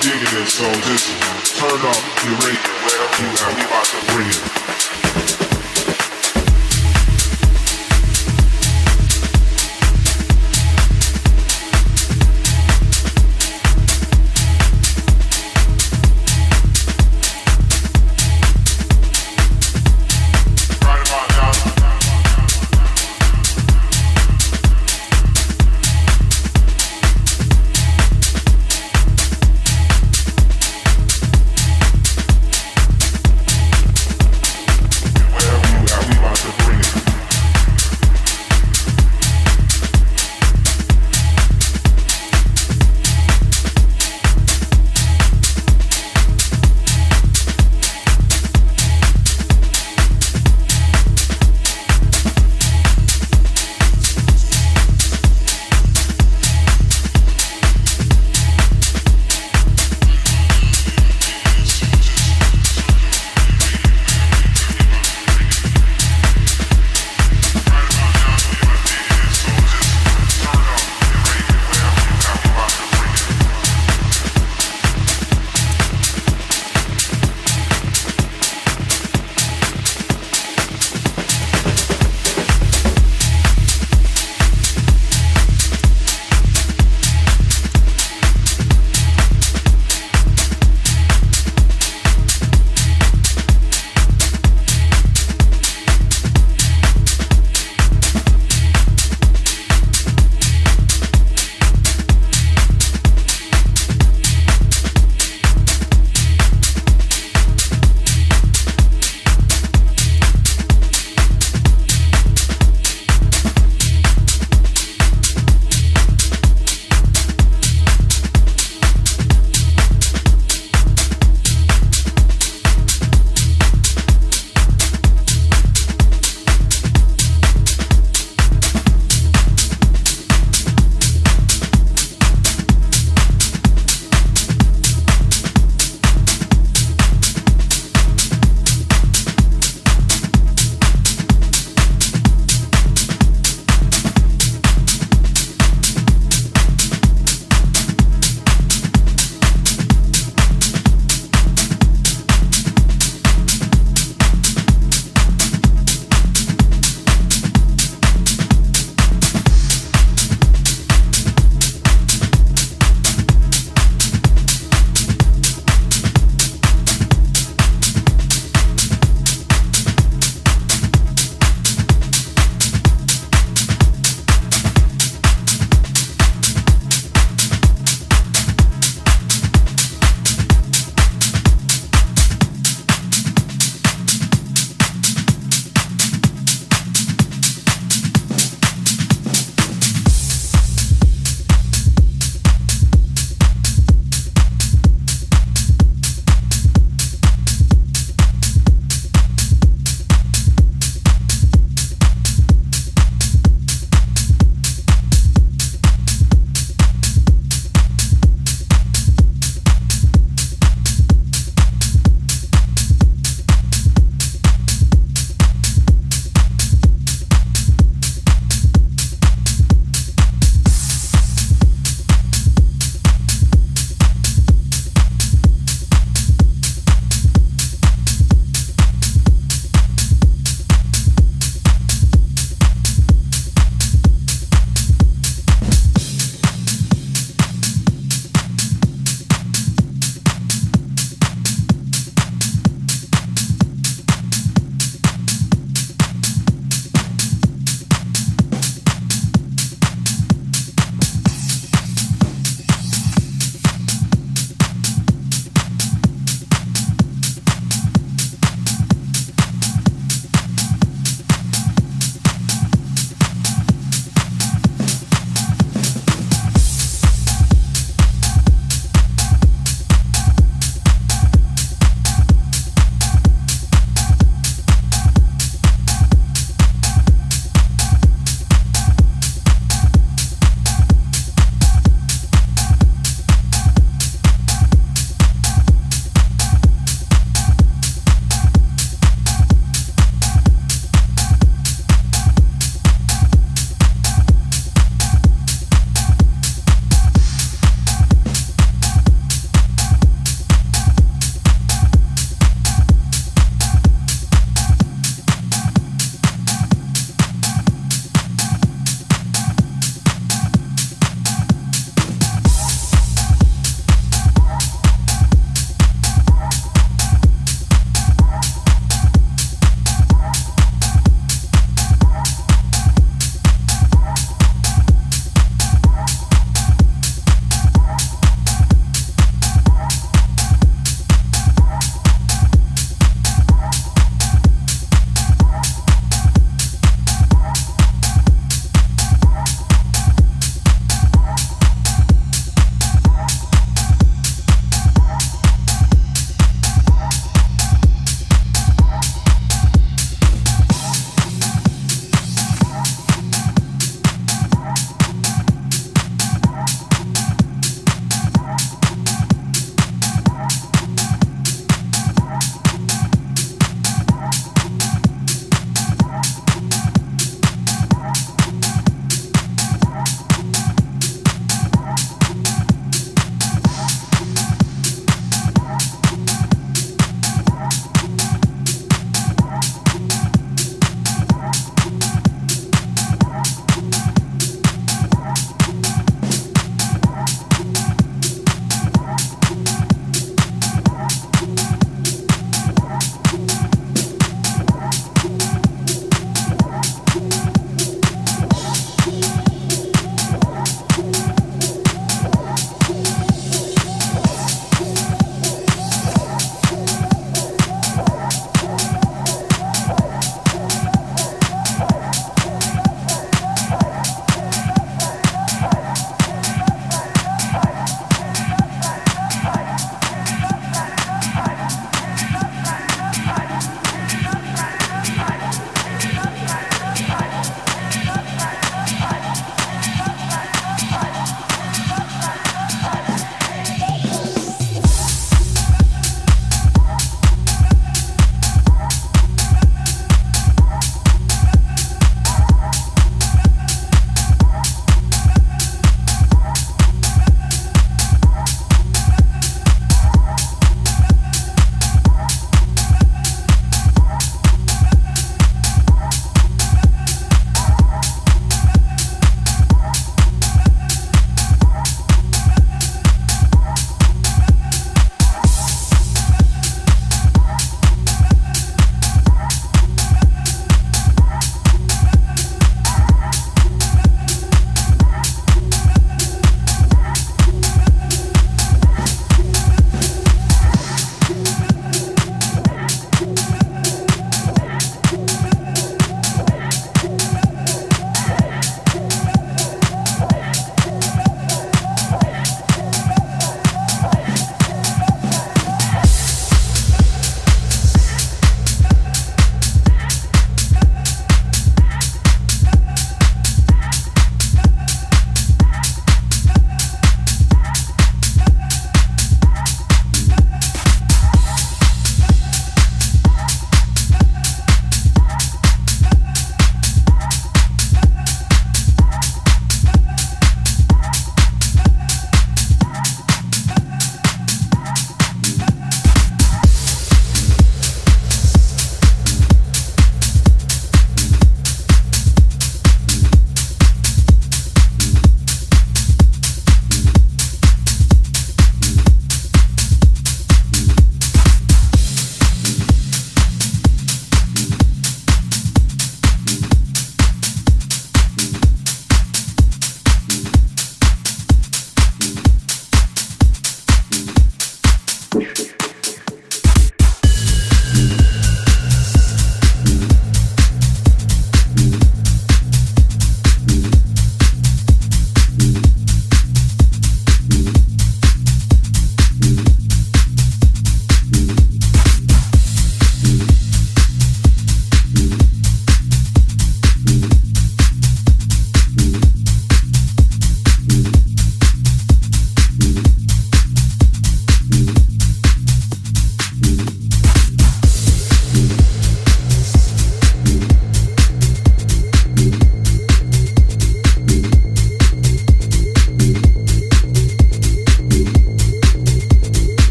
digging it, so just turn up your radio wherever you have, We about to bring it.